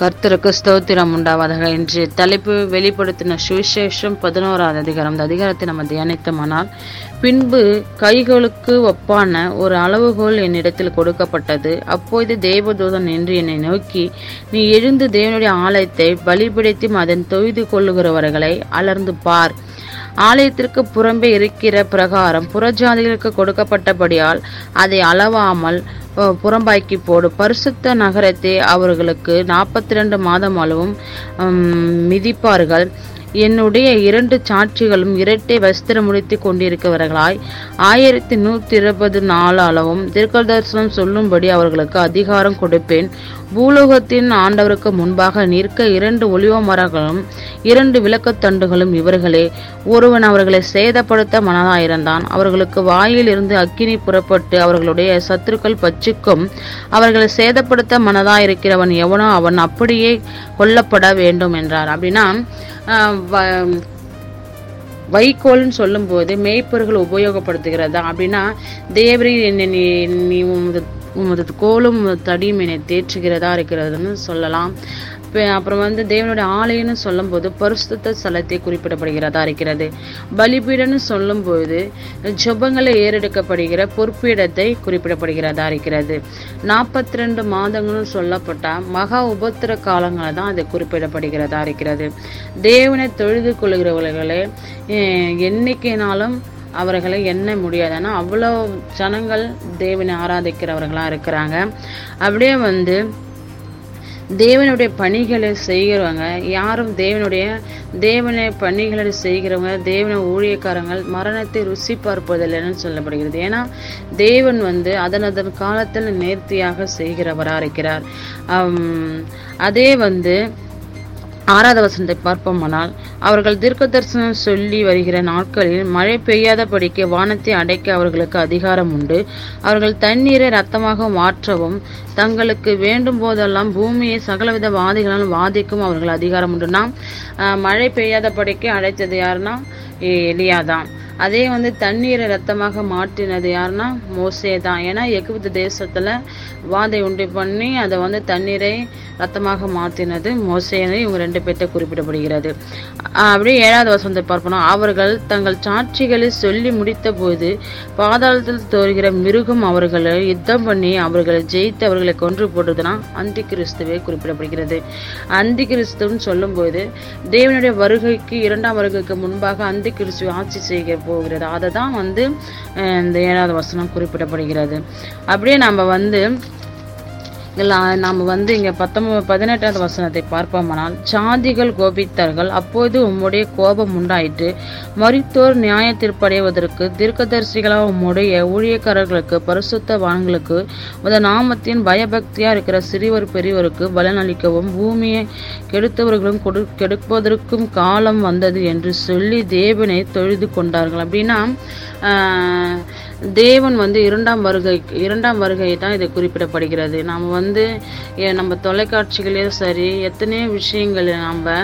கர்த்தருக்கு ஸ்தோத்திரம் உண்டாவதாக. என்று தலைப்பு வெளிப்படுத்தின சுவிசேஷம் பதினோராவது அதிகாரம். அந்த அதிகாரத்தை நம்ம தியானித்தமானால் பின்பு கைகளுக்கு ஒப்பான ஒரு அளவுகோல் என்னிடத்தில் கொடுக்கப்பட்டது. அப்போது தேவதூதன் என்று என்னை நோக்கி நீ எழுந்து தேவனுடைய ஆலயத்தை பலிபிடித்து அதன் தொய்து கொள்ளுகிறவர்களை அலர்ந்து பார். ஆலயத்திற்கு புறம்பே இருக்கிற பிரகாரம் புறஜாதிகளுக்கு கொடுக்கப்பட்டபடியால் அதை அளவாமல் புறம்பாக்கி போடு. பரிசுத்த நகரத்தை அவர்களுக்கு நாற்பத்தி ரெண்டு மாதம் அளவும் உம், மிதிப்பார்கள். என்னுடைய இரண்டு சாட்சிகளும் இரட்டை வஸ்திரம் முடித்து கொண்டிருக்கிறவர்களாய் ஆயிரத்தி நூற்றி இருபது நாலு அளவும் தீர்க்கதர்சனம் சொல்லும்படி அவர்களுக்கு அதிகாரம் கொடுப்பேன். பூலோகத்தின் ஆண்டவருக்கு முன்பாக நிற்க இரண்டு ஒளிவ மரங்களும் இரண்டு விளக்கத்தண்டுகளும் இவர்களே. ஒருவன் அவர்களை சேதப்படுத்த மனதாயிருந்தான். அவர்களுக்கு வாயில் இருந்து அக்கினி புறப்பட்டு அவர்களுடைய சத்துருக்கள் பச்சுக்கும். அவர்களை சேதப்படுத்த மனதாயிருக்கிறவன் எவனோ அவன் அப்படியே கொல்லப்பட வேண்டும் என்றார். அப்படின்னா வைக்கோல்னு சொல்லும்போது மேய்ப்பர்கள் உபயோகப்படுத்துகிறதா? அப்படின்னா தேவரி என்னை நீ நீ உமது உமது கோலும் தடியும் என்னை தேற்றுகிறதா இருக்கிறதுன்னு சொல்லலாம். அப்புறம் வந்து தேவனுடைய ஆலயம்னு சொல்லும்போது பரிசுத்த ஸ்தலத்தை குறிப்பிடப்படுகிறதா இருக்கிறது. பலிபீடம்னு சொல்லும்போது ஜபங்களை ஏறெடுக்கப்படுகிற பொறுப்பிடத்தை குறிப்பிடப்படுகிறதா இருக்கிறது. நாற்பத்தி ரெண்டு மாதங்களும் சொல்லப்பட்ட மகா உபத்திர காலங்களை தான் அது குறிப்பிடப்படுகிறதா இருக்கிறது. தேவனை தொழுது கொள்கிறவர்களே என்னைக்கினாலும் அவர்களை எண்ண முடியாது. ஏன்னா அவ்வளோ ஜனங்கள் தேவனை ஆராதிக்கிறவர்களாக இருக்கிறாங்க. அப்படியே வந்து தேவனுடைய பணிகளை செய்கிறவங்க யாரும் தேவனுடைய தேவனை பணிகளை செய்கிறவங்க தேவன ஊழியக்காரங்கள் மரணத்தை ருசி பார்ப்பதில்லைன்னு சொல்லப்படுகிறது. ஏன்னா தேவன் வந்து அதன் அதன் காலத்தில் நேர்த்தியாக செய்கிறவராக இருக்கிறார் அதே வந்து ஆறாவது வசனத்தை பார்ப்போமானால் அவர்கள் தீர்க்க தரிசனம் சொல்லி வருகிற நாட்களில் மழை பெய்யாதபடிக்கு வானத்தை அடைக்க அவர்களுக்கு அதிகாரம் உண்டு. அவர்கள் தண்ணீரை ரத்தமாக மாற்றவும் தங்களுக்கு வேண்டும் போதெல்லாம் பூமியை சகலவித வாதிகளால் வாதிக்கும் அவர்கள் அதிகாரம் உண்டு. நாம் மழை பெய்யாதபடிக்கு அடைத்தது யாருன்னா எ- எலியாதான். அதே வந்து தண்ணீரை ரத்தமாக மாற்றினது யாருன்னா மோசே தான் ஏன்னா எகிப்து தேசத்தில் வாதை உண்டு பண்ணி அதை வந்து தண்ணீரை ரத்தமாக மாற்றினது மோசேன்னு இவங்க ரெண்டு பேர்த்த குறிப்பிடப்படுகிறது. அப்படியே ஏழாவது வசந்த பார்ப்போம். அவர்கள் தங்கள் சாட்சிகளை சொல்லி முடித்த போது பாதாளத்தில் தோறுகிற மிருகம் அவர்களை யுத்தம் பண்ணி அவர்களை ஜெயித்து அவர்களை கொன்று போட்டதுன்னா அந்தி கிறிஸ்துவே குறிப்பிடப்படுகிறது. அந்தி கிறிஸ்துன்னு சொல்லும்போது தேவனுடைய வருகைக்கு இரண்டாம் வருகைக்கு முன்பாக அந்தி கிறிஸ்துவ ஆட்சி செய்கிற போகிறது. அதை தான் வந்து இந்த ஏழாவது வசனம் குறிப்பிடப்படுகிறது. அப்படியே நம்ம வந்து நாம் வந்து இங்கே பத்தொன்பது பதினெட்டாவது வசனத்தை பார்ப்போமானால் சாதிகள் கோபித்தார்கள் அப்போது உம்முடைய கோபம் உண்டாயிற்று. மறித்தோர் நியாய தீர்ப்படைவதற்கு தீர்க்கதரிசிகளாக உம்முடைய ஊழியக்காரர்களுக்கு பரிசுத்த வான்களுக்கு உத நாமத்தின் பயபக்தியாக இருக்கிற சிறியவர் பெரியவருக்கு பலனளிக்கவும் பூமியை கெடுத்தவர்களும் கொடு கெடுப்பதற்கும் காலம் வந்தது என்று சொல்லி தேவனை தொழுது கொண்டார்கள். அப்படின்னா தேவன் வந்து இரண்டாம் வருகை இரண்டாம் வருகை தான் இது குறிப்பிடப்படுகிறது. நாம் வந்து நம்ம தொலைக்காட்சிகளையும் சரி எத்தனையோ விஷயங்கள் நம்ம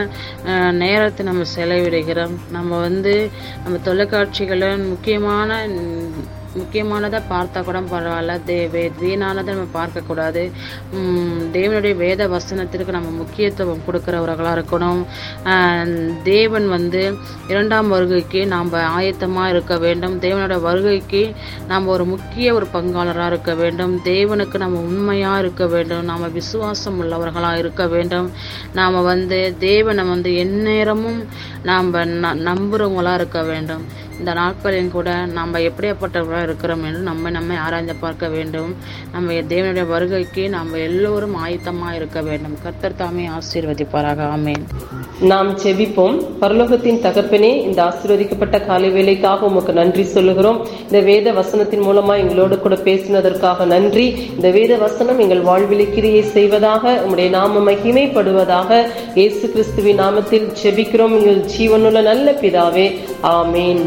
நேரத்தை நம்ம செலவிடுகிறோம். நம்ம வந்து நம்ம தொலைக்காட்சிகளை முக்கியமான முக்கியமானதை பார்த்தா கூட பரவாயில்ல. தே வீணானதை நம்ம பார்க்கக்கூடாது உம், தேவனுடைய வேத வசனத்திற்கு நம்ம முக்கியத்துவம் கொடுக்குறவர்களாக இருக்கணும். ஆஹ், தேவன் வந்து இரண்டாம் வருகைக்கு நாம் ஆயத்தமாக இருக்க வேண்டும். தேவனோட வருகைக்கு நாம் ஒரு முக்கிய ஒரு பங்காளராக இருக்க வேண்டும். தேவனுக்கு நம்ம உண்மையாக இருக்க வேண்டும். நாம் விசுவாசம் உள்ளவர்களாக இருக்க வேண்டும். நாம் வந்து தேவனை வந்து எந்நேரமும் நாம் ந நம்புகிறவங்களா இருக்க வேண்டும். இந்த நாட்களில் கூட நம்ம எப்படியாப்பட்டவர்களாக இருக்கிறோம் என்று நம்ம நம்மை ஆராய்ந்து பார்க்க வேண்டும். நம்ம தேவனுடைய வருகைக்கு நம்ம எல்லோரும் ஆயத்தமாக இருக்க வேண்டும். கர்த்தர் தாமே ஆசீர்வதிப்பாராக. ஆமேன். நாம் செவிப்போம் பரலோகத்தின் தகப்பனே இந்த ஆசீர்வதிக்கப்பட்ட காலை வேலைக்காக உமக்கு நன்றி சொல்லுகிறோம். இந்த வேத வசனத்தின் மூலமா எங்களோடு கூட பேசினதற்காக நன்றி. இந்த வேத வசனம் எங்கள் வாழ்விலை கிரியை செய்வதாக உங்களுடைய நாம மகிமைப்படுவதாக இயேசு கிறிஸ்துவின் நாமத்தில் செபிக்கிறோம் எங்கள் ஜீவனுள்ள நல்ல பிதாவே. ஆமேன்.